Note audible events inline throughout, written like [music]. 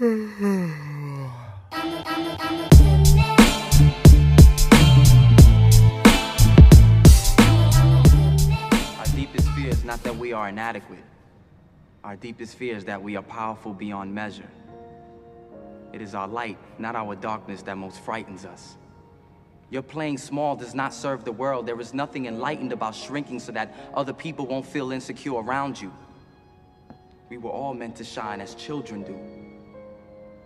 Our deepest fear is not that we are inadequate. Our deepest fear is that we are powerful beyond measure. It is our light, not our darkness, that most frightens us. Your playing small does not serve the world. There is nothing enlightened about shrinking so that other people won't feel insecure around you. We were all meant to shine as children do.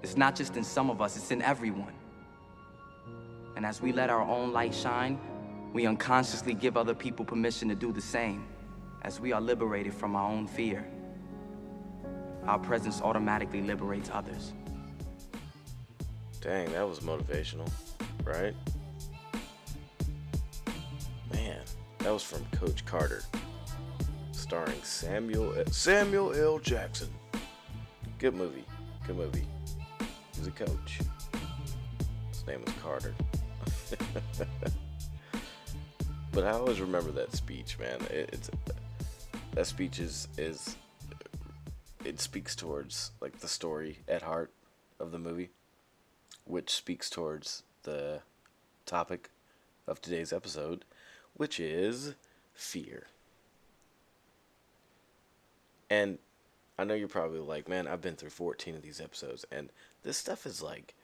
It's not just in some of us, it's in everyone. And as we let our own light shine, we unconsciously give other people permission to do the same, as we are liberated from our own fear. Our presence automatically liberates others. Dang, that was motivational, right? Man, that was from Coach Carter, starring Samuel Samuel L. Jackson. Good movie, good movie. He was a coach. His name was Carter. [laughs] but I always remember that speech, man. It, it's that speech is is it speaks towards like the story at heart of the movie, which speaks towards the topic of today's episode, which is fear. And I know you're probably like, man, I've been through 14 of these episodes, and this stuff is like,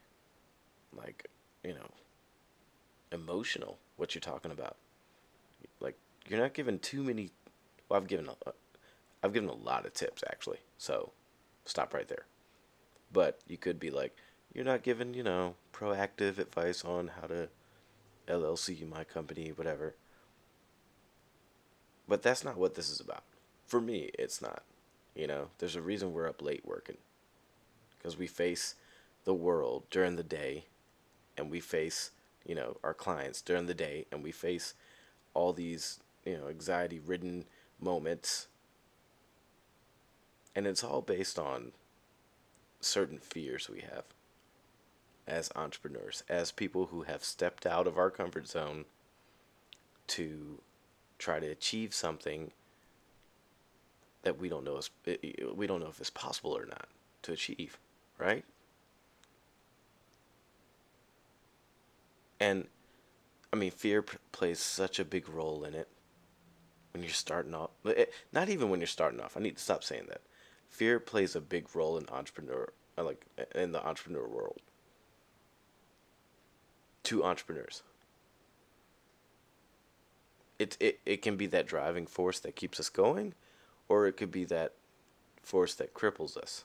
like, you know, emotional. What you're talking about, like, you're not giving too many. Well, I've given, a, uh, I've given a lot of tips actually. So, stop right there. But you could be like, you're not giving, you know, proactive advice on how to LLC my company, whatever. But that's not what this is about. For me, it's not. You know, there's a reason we're up late working. Because we face the world during the day and we face, you know, our clients during the day and we face all these, you know, anxiety ridden moments. And it's all based on certain fears we have as entrepreneurs, as people who have stepped out of our comfort zone to try to achieve something that we don't know is eh, eh, we don't know if it's possible or not to achieve, right? And I mean, fear p- plays such a big role in it when you're starting off. It, not even when you're starting off. I need to stop saying that. Fear plays a big role in entrepreneur, uh, like in the entrepreneur world. To entrepreneurs, it, it it can be that driving force that keeps us going, or it could be that force that cripples us.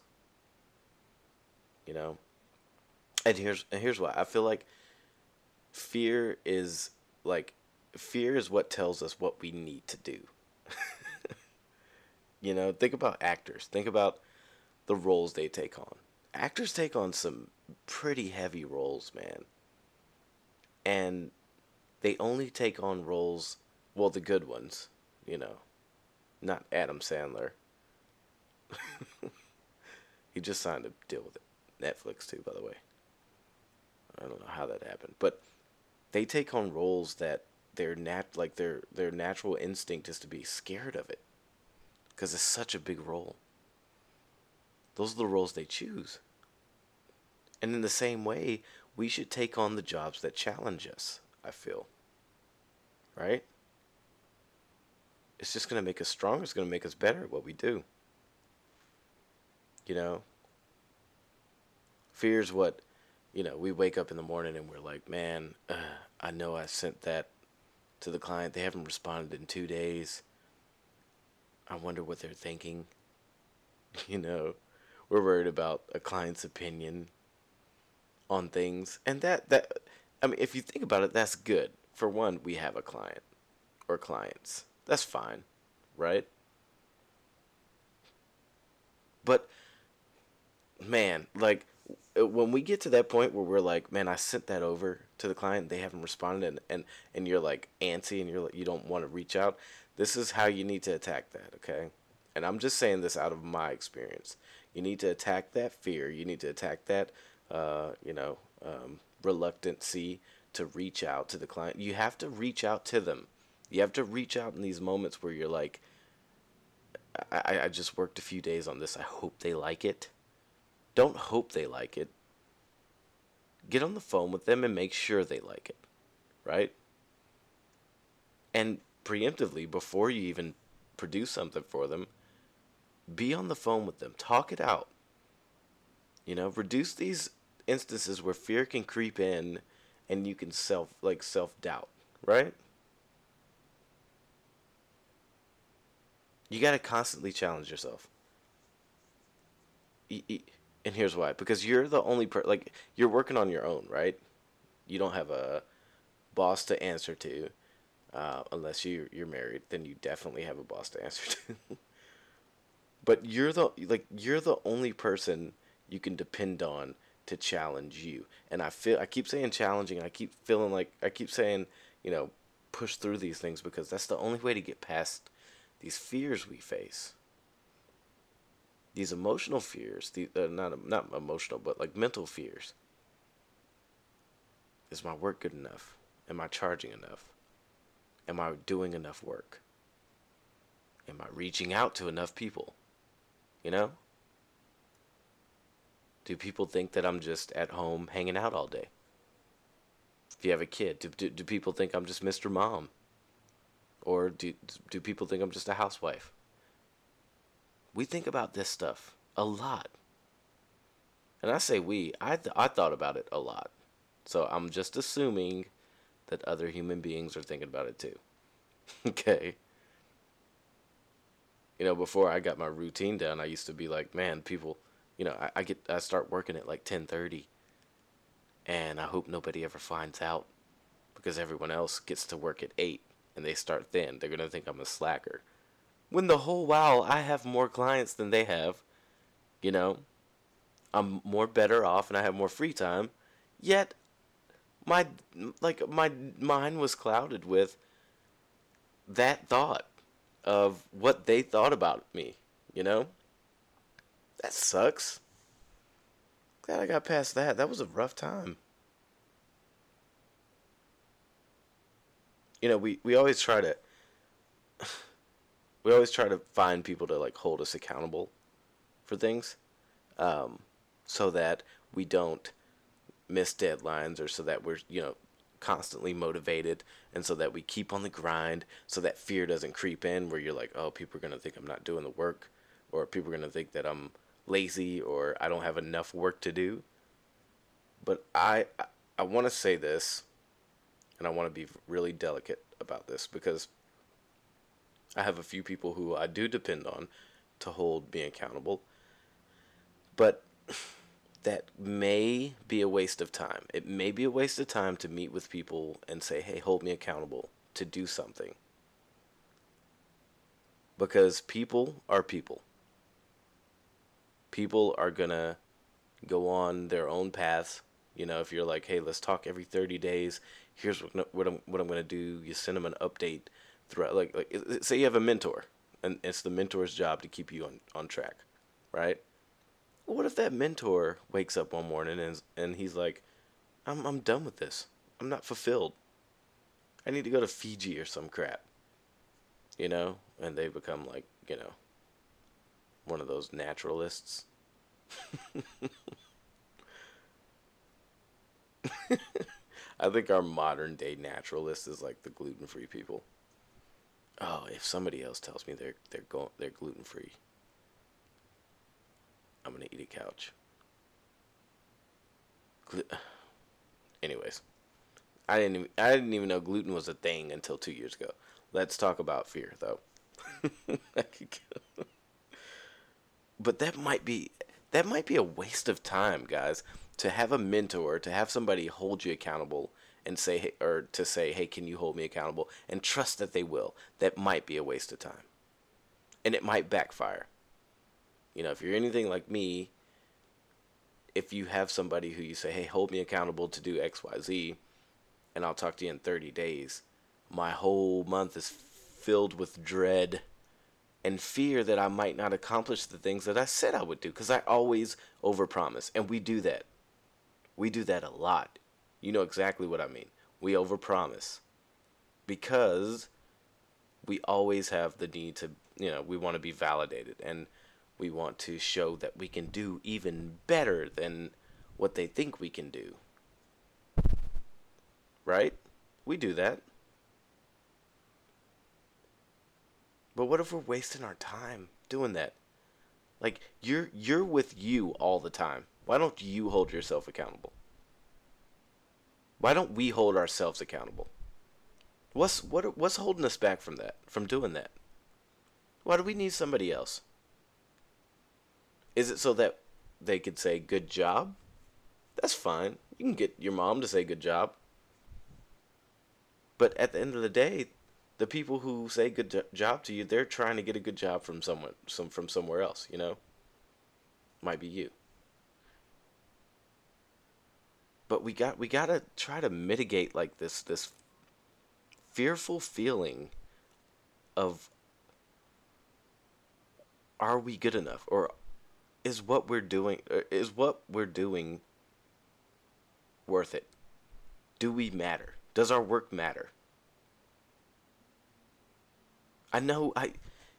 You know. And here's and here's why I feel like fear is like fear is what tells us what we need to do. [laughs] you know, think about actors. Think about the roles they take on. Actors take on some pretty heavy roles, man. And they only take on roles, well, the good ones, you know, not Adam Sandler. [laughs] he just signed a deal with Netflix, too, by the way. I don't know how that happened, but they take on roles that their nat like their their natural instinct is to be scared of it because it's such a big role. Those are the roles they choose. And in the same way, we should take on the jobs that challenge us, I feel. Right? It's just going to make us stronger. It's going to make us better at what we do. You know? Fear is what you know, we wake up in the morning and we're like, man, uh, I know I sent that to the client. They haven't responded in two days. I wonder what they're thinking. [laughs] You know, we're worried about a client's opinion on things. And that, that, I mean, if you think about it, that's good. For one, we have a client or clients. That's fine, right? But, man, like, when we get to that point where we're like, man, I sent that over to the client, they haven't responded, and and, and you're like antsy, and you're like, you don't want to reach out. This is how you need to attack that, okay? And I'm just saying this out of my experience. You need to attack that fear. You need to attack that, uh, you know, um, reluctancy to reach out to the client. You have to reach out to them. You have to reach out in these moments where you're like, I, I just worked a few days on this. I hope they like it Don't hope they like it. Get on the phone with them and make sure they like it, right? And preemptively, before you even produce something for them, be on the phone with them. Talk it out. You know, reduce these instances where fear can creep in and you can self like self doubt, right? You got to constantly challenge yourself. And here's why because you're the only per like you're working on your own, right? You don't have a boss to answer to. Uh, unless you you're married, then you definitely have a boss to answer to. [laughs] but you're the like you're the only person you can depend on to challenge you. And I feel I keep saying challenging. I keep feeling like I keep saying you know push through these things because that's the only way to get past these fears we face. These emotional fears, the uh, not not emotional, but like mental fears. Is my work good enough? Am I charging enough? Am I doing enough work? Am I reaching out to enough people? You know? Do people think that I'm just at home hanging out all day? If you have a kid, do, do, do people think I'm just Mr. Mom? Or do, do people think I'm just a housewife? We think about this stuff a lot. And I say we, I, th- I thought about it a lot. So I'm just assuming that other human beings are thinking about it too. [laughs] okay. You know, before I got my routine down, I used to be like, man, people, you know, I, I get, I start working at like 10:30, and I hope nobody ever finds out, because everyone else gets to work at eight, and they start then. They're gonna think I'm a slacker. When the whole while I have more clients than they have, you know, I'm more better off and I have more free time. Yet my like my mind was clouded with that thought of what they thought about me, you know? That sucks. Glad I got past that. That was a rough time. You know, we, we always try to we always try to find people to like hold us accountable for things. Um, so that we don't miss deadlines or so that we're you know constantly motivated and so that we keep on the grind so that fear doesn't creep in where you're like oh people are going to think i'm not doing the work or people are going to think that i'm lazy or i don't have enough work to do but i i, I want to say this and i want to be really delicate about this because i have a few people who i do depend on to hold me accountable but that may be a waste of time. It may be a waste of time to meet with people and say, hey, hold me accountable to do something. Because people are people. People are going to go on their own paths. You know, if you're like, hey, let's talk every 30 days, here's what, what I'm, what I'm going to do. You send them an update throughout. Like, like, say you have a mentor, and it's the mentor's job to keep you on, on track, right? what if that mentor wakes up one morning and and he's like, I'm I'm done with this. I'm not fulfilled. I need to go to Fiji or some crap. You know, and they become like, you know, one of those naturalists. [laughs] I think our modern day naturalist is like the gluten free people. Oh, if somebody else tells me they're they're going they're gluten free, I'm gonna eat a couch. [sighs] Anyways, I didn't even, I didn't even know gluten was a thing until two years ago. Let's talk about fear though. [laughs] [laughs] but that might be that might be a waste of time, guys. To have a mentor, to have somebody hold you accountable and say, or to say, hey, can you hold me accountable? And trust that they will. That might be a waste of time, and it might backfire. You know, if you're anything like me, if you have somebody who you say, hey, hold me accountable to do XYZ, and I'll talk to you in 30 days, my whole month is filled with dread and fear that I might not accomplish the things that I said I would do because I always overpromise. And we do that. We do that a lot. You know exactly what I mean. We overpromise because we always have the need to, you know, we want to be validated. And We want to show that we can do even better than what they think we can do. Right? We do that. But what if we're wasting our time doing that? Like you're you're with you all the time. Why don't you hold yourself accountable? Why don't we hold ourselves accountable? What's what what's holding us back from that? From doing that? Why do we need somebody else? Is it so that they could say good job? That's fine. You can get your mom to say good job. But at the end of the day, the people who say good job to you, they're trying to get a good job from someone, some from somewhere else. You know, might be you. But we got we gotta try to mitigate like this this fearful feeling of are we good enough or is what we're doing is what we're doing worth it? Do we matter? Does our work matter? I know I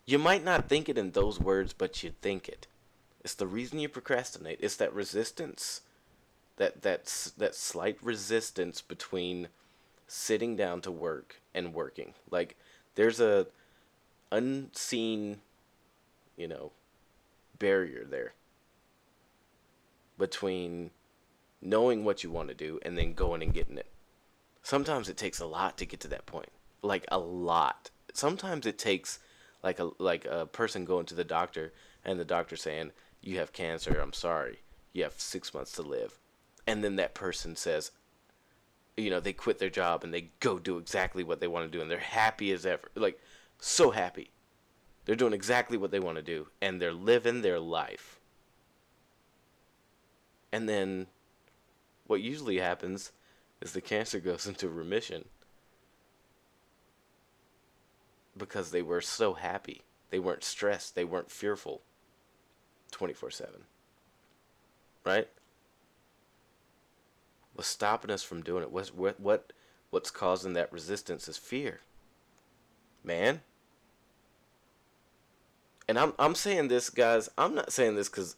you might not think it in those words, but you think it. It's the reason you procrastinate. It's that resistance that that's that slight resistance between sitting down to work and working. Like there's a unseen, you know, barrier there between knowing what you want to do and then going and getting it. Sometimes it takes a lot to get to that point. Like a lot. Sometimes it takes like a like a person going to the doctor and the doctor saying, "You have cancer. I'm sorry. You have 6 months to live." And then that person says, you know, they quit their job and they go do exactly what they want to do and they're happy as ever. Like so happy. They're doing exactly what they want to do and they're living their life. And then what usually happens is the cancer [laughs] goes into remission because they were so happy. They weren't stressed, they weren't fearful 24/7. Right? What's stopping us from doing it? What's what what what's causing that resistance is fear. Man. And I'm I'm saying this guys, I'm not saying this cuz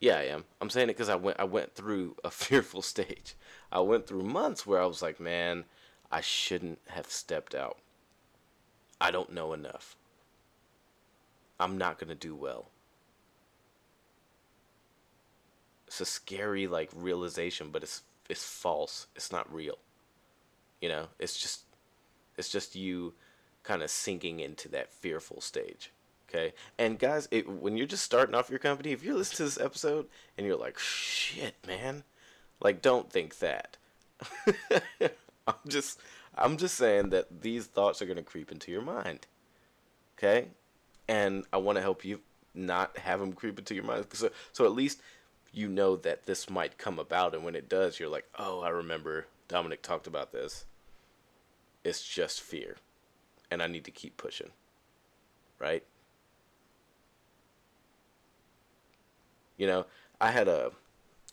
yeah, I am. I'm saying it because I went I went through a [laughs] fearful stage. I went through months where I was like, man, I shouldn't have stepped out. I don't know enough. I'm not gonna do well. It's a scary like realization, but it's it's false. It's not real. You know, it's just it's just you kind of sinking into that fearful stage. Okay. And guys, it, when you're just starting off your company, if you're listening to this episode and you're like, shit, man, like, don't think that. [laughs] I'm just, I'm just saying that these thoughts are going to creep into your mind. Okay. And I want to help you not have them creep into your mind. So, so at least you know that this might come about. And when it does, you're like, oh, I remember Dominick talked about this. It's just fear. And I need to keep pushing. Right? You know, I had a,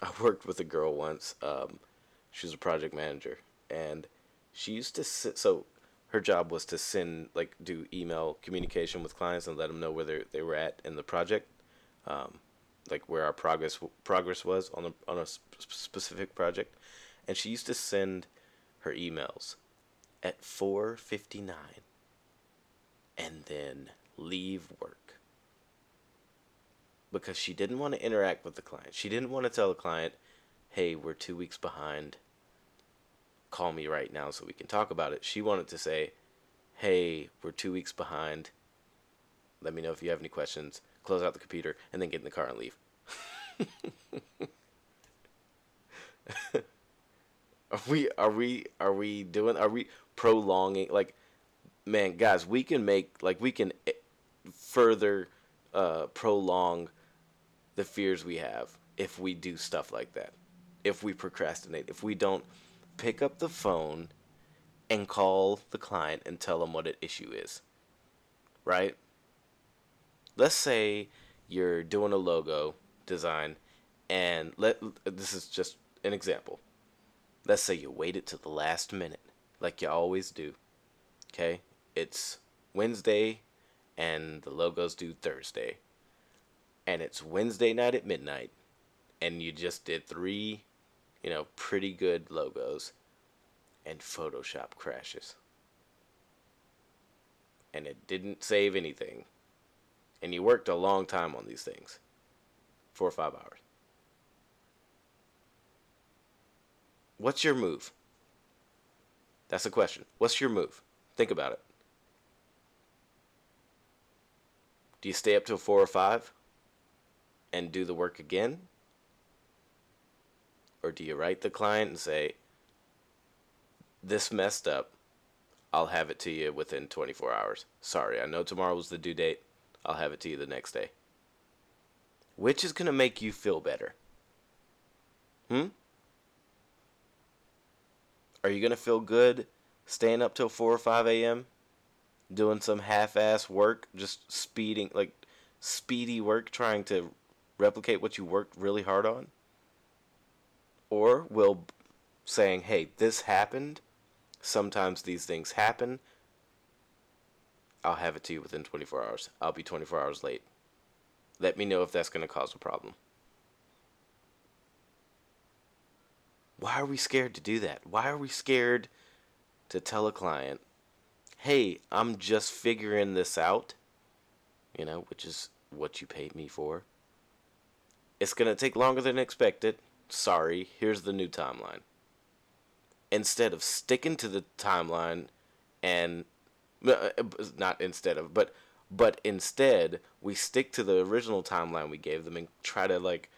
I [laughs] worked with a girl once. Um, she was a project manager, and she used to sit. So her job was to send, like, do email communication with clients and let them know where they were at in the project, um, like where our progress progress was on a on a specific project, and she used to send her emails at four fifty nine, and then leave work because she didn't want to interact with the client. She didn't want to tell the client, hey, we're two weeks behind. Call me right now so we can talk about it. She wanted to say, hey, we're two weeks behind. Let me know if you have any questions. Close out the computer and then get in the car and leave. [laughs] are we are we are we doing are we prolonging like man guys we can make like we can eh, further uh, prolong the fears we have if we do stuff like that. If we procrastinate, if we don't pick up the phone and call the client and tell them what an issue is. Right? Let's say you're doing a logo design and let this is just an example. Let's say you waited to the last minute like you always do. Okay? It's Wednesday and the logo's due Thursday and it's Wednesday night at midnight, and you just did three, you know, pretty good logos, and Photoshop crashes. And it didn't save anything. And you worked a long time on these things four or five hours. What's your move? That's the question. What's your move? Think about it. Do you stay up till four or five and do the work again? Or do you write the client and say, This messed up. I'll have it to you within 24 hours. Sorry, I know tomorrow was the due date. I'll have it to you the next day. Which is going to make you feel better? Hmm? Are you going to feel good staying up till 4 or 5 a.m.? Doing some half ass work, just speeding, like speedy work, trying to replicate what you worked really hard on? Or will saying, hey, this happened, sometimes these things happen, I'll have it to you within 24 hours. I'll be 24 hours late. Let me know if that's going to cause a problem. Why are we scared to do that? Why are we scared to tell a client, hey, I'm just figuring this out, you know, which is what you paid me for. It's going to take longer than expected. Sorry, here's the new timeline. Instead of sticking to the timeline and Uh, uh, not instead of, but but instead we stick to the original timeline we gave them and try to like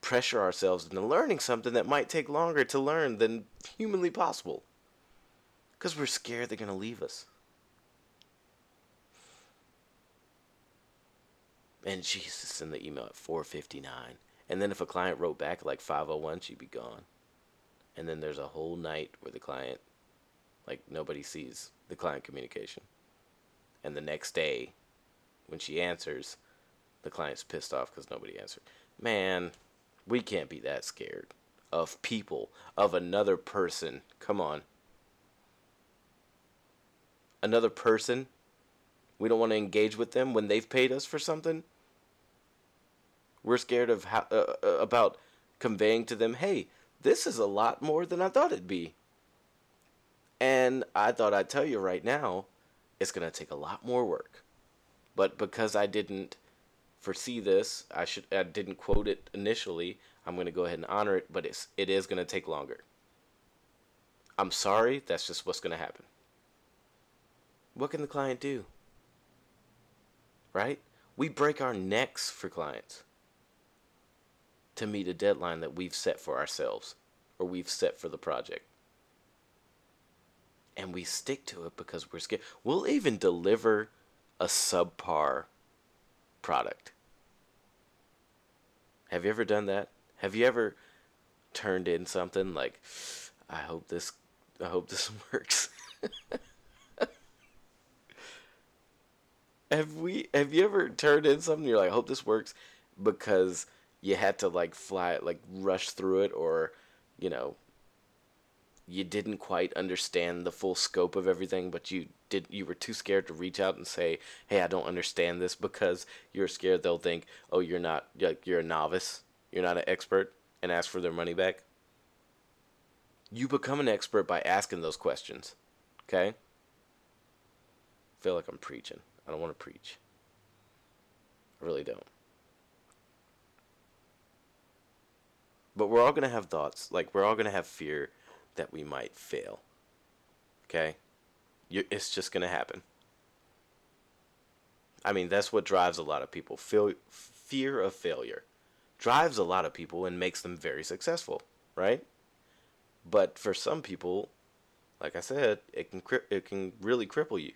pressure ourselves into learning something that might take longer to learn than humanly possible. Because we're scared they're going to leave us. And jesus send the email at 4.59 and then if a client wrote back like 5.01 she'd be gone. And then there's a whole night where the client like nobody sees the client communication and the next day when she answers, the client's pissed off because nobody answered. Man, we can't be that scared of people, of another person. Come on. Another person? We don't want to engage with them when they've paid us for something? We're scared of how, uh, uh, about conveying to them, hey, this is a lot more than I thought it'd be. And I thought I'd tell you right now, it's going to take a lot more work. But because I didn't foresee this, I should I didn't quote it initially. I'm going to go ahead and honor it, but it's it is going to take longer. I'm sorry, that's just what's going to happen. What can the client do? Right? We break our necks for clients to meet a deadline that we've set for ourselves or we've set for the project. And we stick to it because we're scared. We'll even deliver a subpar product. Have you ever done that? Have you ever turned in something like I hope this I hope this [laughs] works? [laughs] have we have you ever turned in something you're like I hope this works because you had to like fly like rush through it or you know you didn't quite understand the full scope of everything, but you did you were too scared to reach out and say, "Hey, I don't understand this," because you're scared they'll think, "Oh, you're not you're a novice, you're not an expert," and ask for their money back. You become an expert by asking those questions. Okay? I feel like I'm preaching. I don't want to preach. I really don't. But we're all going to have thoughts. Like, we're all going to have fear that we might fail. Okay? you it's just going to happen. I mean, that's what drives a lot of people. Feel, fear of failure drives a lot of people and makes them very successful, right? But for some people, like I said, it can it can really cripple you.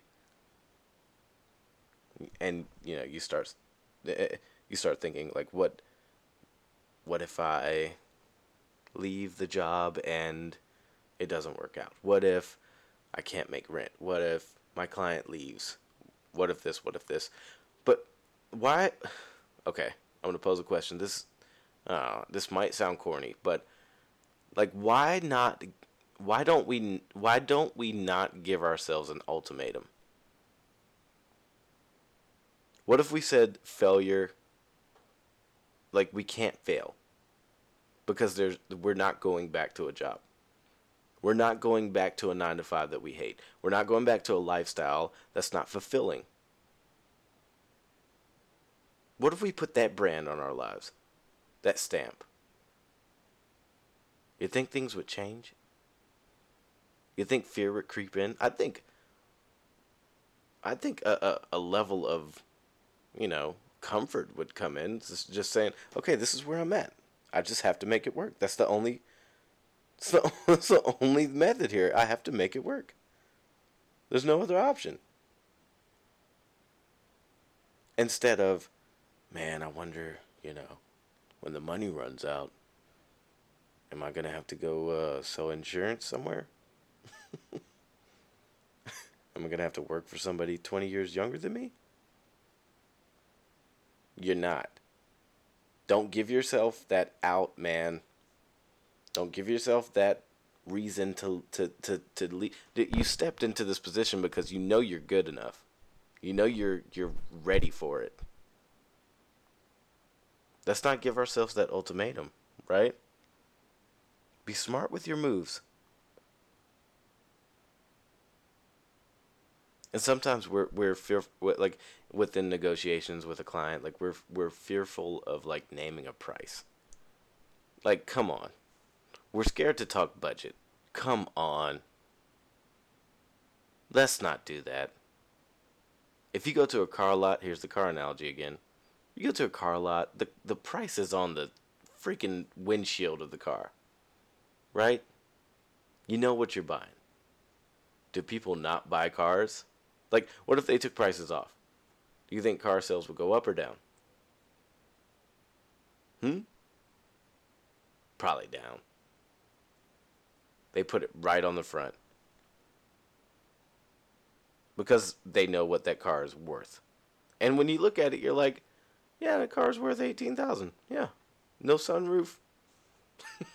And you know, you start you start thinking like what what if I leave the job and it doesn't work out? What if I can't make rent? What if my client leaves? What if this? What if this? But why? [sighs] Okay, I'm gonna pose a question. This, uh, this might sound corny, but like, why not? Why don't we? Why don't we not give ourselves an ultimatum? What if we said failure like we can't fail because there's we're not going back to a job. We're not going back to a 9 to 5 that we hate. We're not going back to a lifestyle that's not fulfilling. What if we put that brand on our lives? That stamp. You think things would change? You think fear would creep in? I think I think a, a, a level of, you know, comfort would come in. Just, just saying, okay, this is where I'm at. I just have to make it work. That's the only. [laughs] It's the, it's the only method here. I have to make it work. There's no other option. Instead of, man, I wonder, you know, when the money runs out, am I gonna have to go uh, sell insurance somewhere? [laughs] am I gonna have to work for somebody 20 years younger than me? You're not. Don't give yourself that out, man. Don't give yourself that reason to to to to leave. You stepped into this position because you know you're good enough. You know you're you're ready for it. Let's not give ourselves that ultimatum, right? Be smart with your moves. And sometimes we're we're fearful, like within negotiations with a client, like we're we're fearful of like naming a price. Like, come on, we're scared to talk budget. Come on, let's not do that. If you go to a car lot, here's the car analogy again. You go to a car lot, the the price is on the freaking windshield of the car. Right? You know what you're buying. Do people not buy cars? Like, what if they took prices off? Do you think car sales would go up or down? Hmm? Probably down. They put it right on the front. Because they know what that car is worth. And when you look at it, you're like, yeah, the car's worth 18000 Yeah. No sunroof.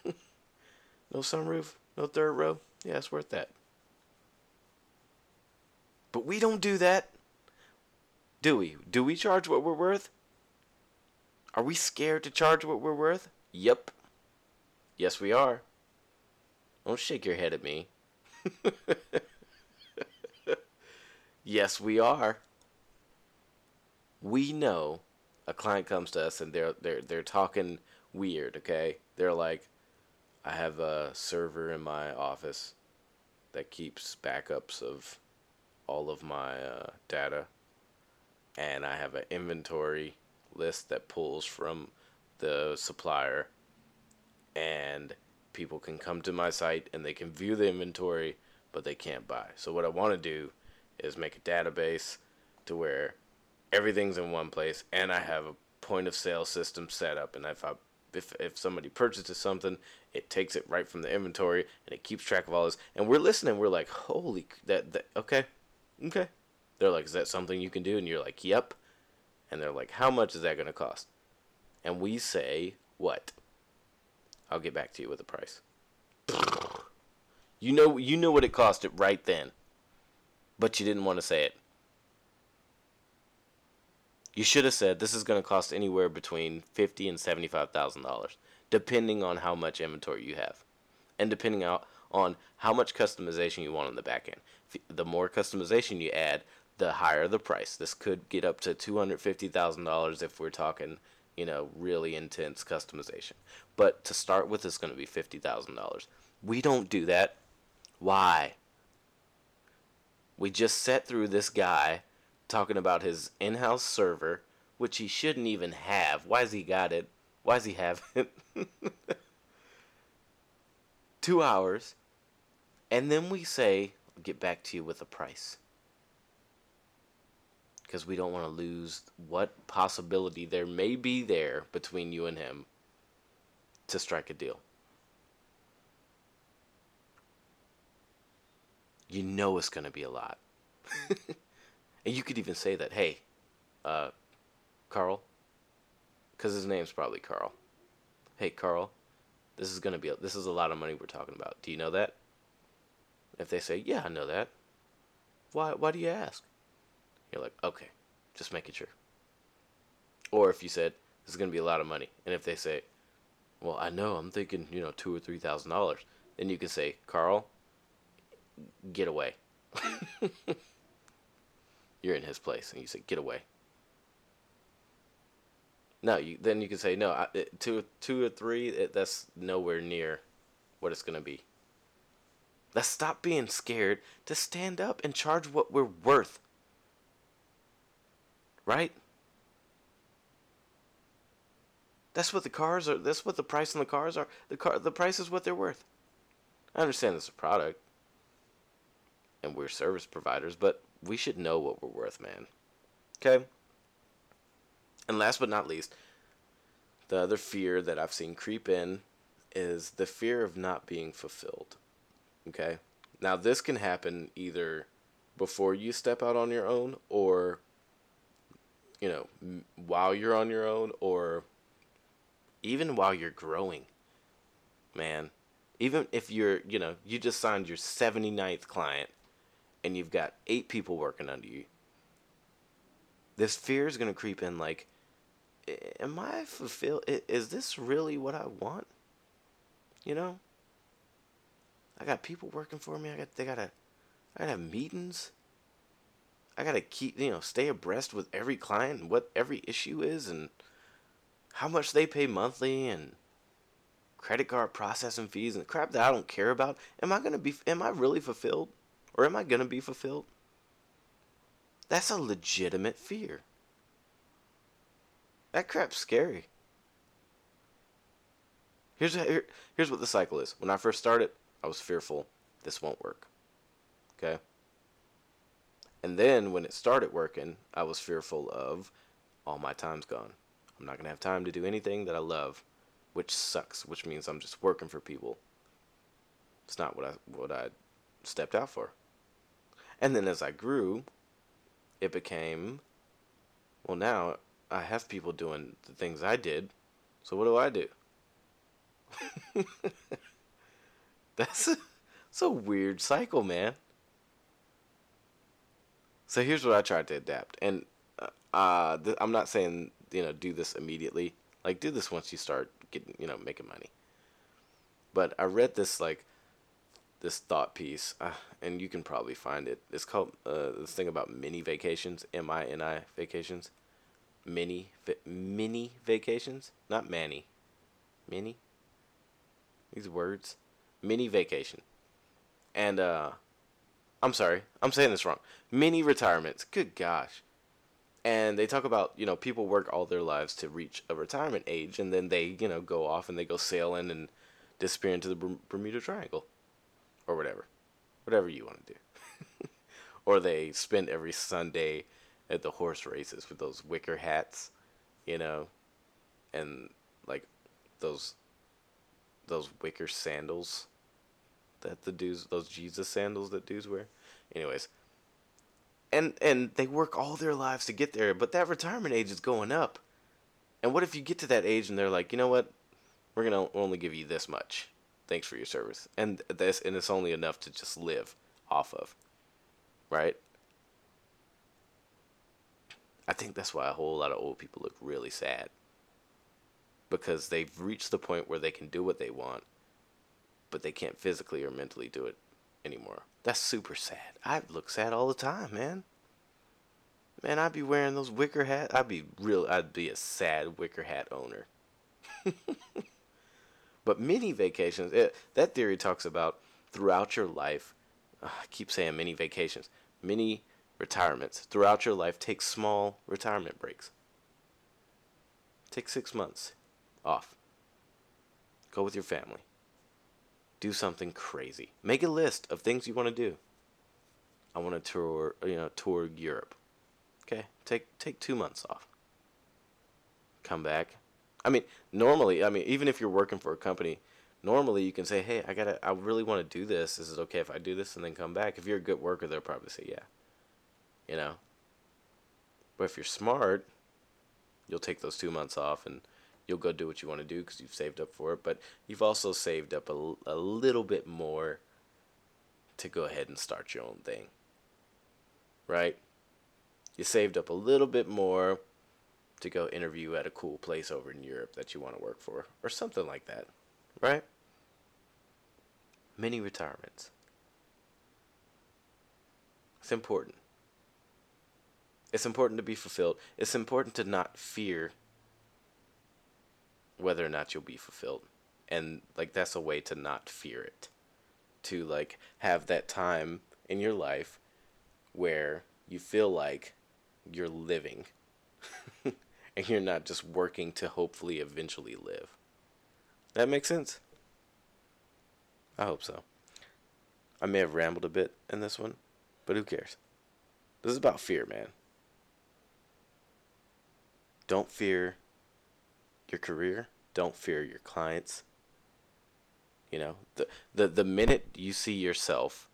[laughs] no sunroof. No third row. Yeah, it's worth that. But we don't do that. Do we? Do we charge what we're worth? Are we scared to charge what we're worth? Yep. Yes, we are. Don't shake your head at me. [laughs] yes, we are. We know a client comes to us and they're they're they're talking weird, okay? They're like I have a server in my office that keeps backups of all of my uh, data, and I have an inventory list that pulls from the supplier, and people can come to my site and they can view the inventory, but they can't buy. So what I want to do is make a database to where everything's in one place, and I have a point of sale system set up, and if I if if somebody purchases something, it takes it right from the inventory and it keeps track of all this. And we're listening. We're like, holy that that okay, okay. They're like, is that something you can do? And you're like, yep. And they're like, how much is that going to cost? And we say, what? I'll get back to you with a price. You know, you know what it costed right then, but you didn't want to say it. You should have said this is going to cost anywhere between fifty and seventy-five thousand dollars, depending on how much inventory you have, and depending out on how much customization you want on the back end the more customization you add, the higher the price. This could get up to two hundred fifty thousand dollars if we're talking, you know, really intense customization. But to start with, it's going to be fifty thousand dollars. We don't do that. Why? We just sat through this guy talking about his in-house server, which he shouldn't even have. Why's he got it? Why's he have it? [laughs] Two hours, and then we say get back to you with a price. Because we don't want to lose what possibility there may be there between you and him to strike a deal. You know it's going to be a lot. [laughs] and you could even say that, hey, uh, Carl, because his name's probably Carl. Hey, Carl, this is going to be, a, this is a lot of money we're talking about. Do you know that? If they say, "Yeah, I know that," why why do you ask? You're like, "Okay, just making sure." Or if you said, it's going to be a lot of money. And if they say, well, I know, I'm thinking, you know, two or three thousand dollars, then you can say, Carl, get away. [laughs] You're in his place, and you say, get away. No, you then you can say no. I, two, two or three. It, that's nowhere near what it's gonna be. Let's stop being scared to stand up and charge what we're worth. Right? That's what the cars are. That's what the price on the cars are. The car, the price is what they're worth. I understand it's a product, and we're service providers, but we should know what we're worth, man. Okay. And last but not least, the other fear that I've seen creep in is the fear of not being fulfilled. Okay? Now, this can happen either before you step out on your own or, you know, while you're on your own or even while you're growing. Man, even if you're, you know, you just signed your 79th client and you've got eight people working under you, this fear is going to creep in like, am I fulfilled? Is this really what I want? You know, I got people working for me. I got they gotta, I gotta have meetings. I gotta keep you know stay abreast with every client and what every issue is and how much they pay monthly and credit card processing fees and crap that I don't care about. Am I gonna be? Am I really fulfilled, or am I gonna be fulfilled? That's a legitimate fear. That crap's scary. Here's here, here's what the cycle is. When I first started, I was fearful this won't work. Okay? And then when it started working, I was fearful of all my time's gone. I'm not going to have time to do anything that I love, which sucks, which means I'm just working for people. It's not what I what I stepped out for. And then as I grew, it became well now I have people doing the things I did. So what do I do? [laughs] That's a, it's a weird cycle, man. So here's what I tried to adapt, and uh, uh th- I'm not saying you know do this immediately. Like do this once you start getting you know making money. But I read this like this thought piece, uh, and you can probably find it. It's called uh, this thing about mini vacations, M I N I vacations mini mini vacations, not Manny. Mini. These words, mini vacation, and uh, I'm sorry, I'm saying this wrong. Mini retirements. Good gosh. And they talk about you know people work all their lives to reach a retirement age, and then they you know go off and they go sailing and disappear into the Bermuda Triangle, or whatever, whatever you want to do. [laughs] or they spend every Sunday at the horse races with those wicker hats, you know, and like those those wicker sandals that the dudes those Jesus sandals that dudes wear. Anyways, and and they work all their lives to get there, but that retirement age is going up. And what if you get to that age and they're like, you know what, we're gonna only give you this much. Thanks for your service, and this and it's only enough to just live off of, right? I think that's why a whole lot of old people look really sad. Because they've reached the point where they can do what they want, but they can't physically or mentally do it anymore. That's super sad. I look sad all the time, man. Man, I'd be wearing those wicker hats. I'd be real. I'd be a sad wicker hat owner. [laughs] but mini vacations. It, that theory talks about throughout your life. Uh, I keep saying mini vacations. Mini retirements throughout your life, take small retirement breaks. Take six months off. Go with your family. Do something crazy. Make a list of things you want to do. I want to tour, you know, tour Europe. Okay, take take two months off. Come back. I mean, normally, I mean, even if you're working for a company, normally you can say, "Hey, I gotta, I really want to do this. Is it okay if I do this and then come back?" If you're a good worker, they'll probably say, "Yeah." you know. But if you're smart, you'll take those two months off and you'll go do what you want to do because you've saved up for it. But you've also saved up a, a little bit more to go ahead and start your own thing. Right? You saved up a little bit more to go interview at a cool place over in Europe that you want to work for, or something like that, right? Mini retirements. It's important. It's important to be fulfilled. It's important to not fear whether or not you'll be fulfilled. And like that's a way to not fear it. To like have that time in your life where you feel like you're living [laughs] and you're not just working to hopefully eventually live. That makes sense? I hope so. I may have rambled a bit in this one, but who cares? This is about fear, man. Don't fear your career. Don't fear your clients. You know, the the the minute you see yourself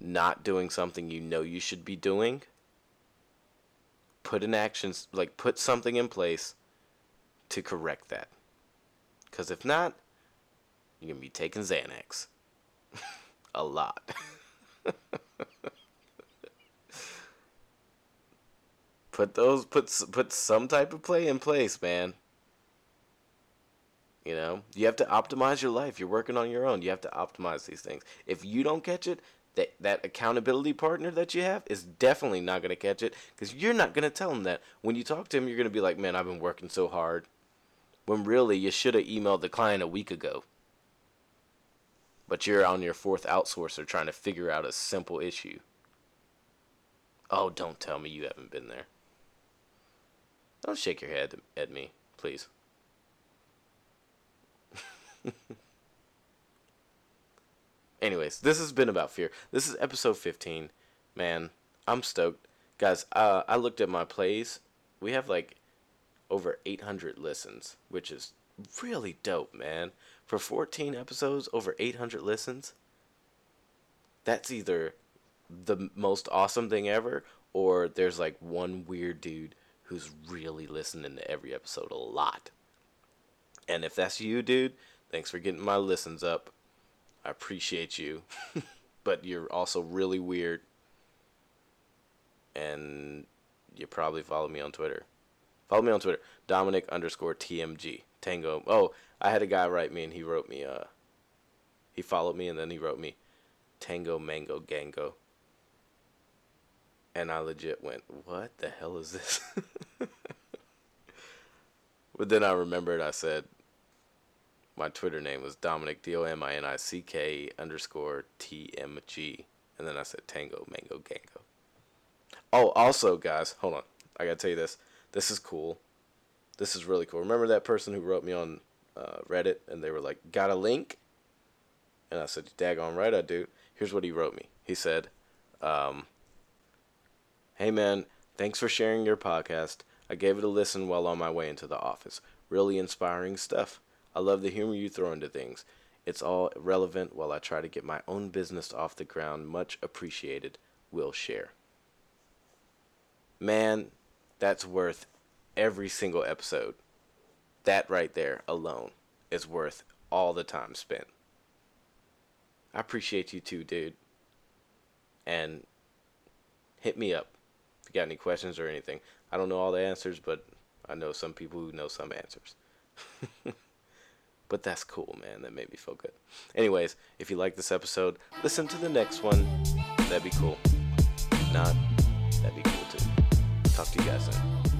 not doing something you know you should be doing, put in actions like put something in place to correct that. Cuz if not, you're going to be taking Xanax. [laughs] a lot. [laughs] put those put put some type of play in place, man. You know, you have to optimize your life. You're working on your own. You have to optimize these things. If you don't catch it, that that accountability partner that you have is definitely not going to catch it because you're not going to tell him that. When you talk to him, you're going to be like, "Man, I've been working so hard," when really you should have emailed the client a week ago. But you're on your fourth outsourcer trying to figure out a simple issue. Oh, don't tell me you haven't been there. Don't shake your head at me, please. [laughs] Anyways, this has been about fear. This is episode 15. Man, I'm stoked. Guys, uh, I looked at my plays. We have like over 800 listens, which is really dope, man. For 14 episodes, over 800 listens. That's either the most awesome thing ever, or there's like one weird dude who's really listening to every episode a lot. And if that's you, dude, thanks for getting my listens up. I appreciate you. [laughs] but you're also really weird. And you probably follow me on Twitter. Follow me on Twitter. Dominick underscore TMG. Tango. Oh, I had a guy write me and he wrote me, uh, he followed me and then he wrote me Tango Mango Gango. And I legit went, what the hell is this? [laughs] but then I remembered I said, my Twitter name was Dominick D O M I N I C K underscore T M G, and then I said Tango Mango Gango. Oh, also, guys, hold on. I gotta tell you this. This is cool. This is really cool. Remember that person who wrote me on uh, Reddit, and they were like, "Got a link?" And I said, "Daggone right, I do." Here's what he wrote me. He said, um, "Hey man, thanks for sharing your podcast. I gave it a listen while on my way into the office. Really inspiring stuff." I love the humor you throw into things. It's all relevant while I try to get my own business off the ground. Much appreciated. Will share. Man, that's worth every single episode. That right there alone is worth all the time spent. I appreciate you too, dude. And hit me up if you got any questions or anything. I don't know all the answers, but I know some people who know some answers. [laughs] But that's cool, man. That made me feel good. Anyways, if you like this episode, listen to the next one. That'd be cool. If not, that'd be cool too. Talk to you guys soon.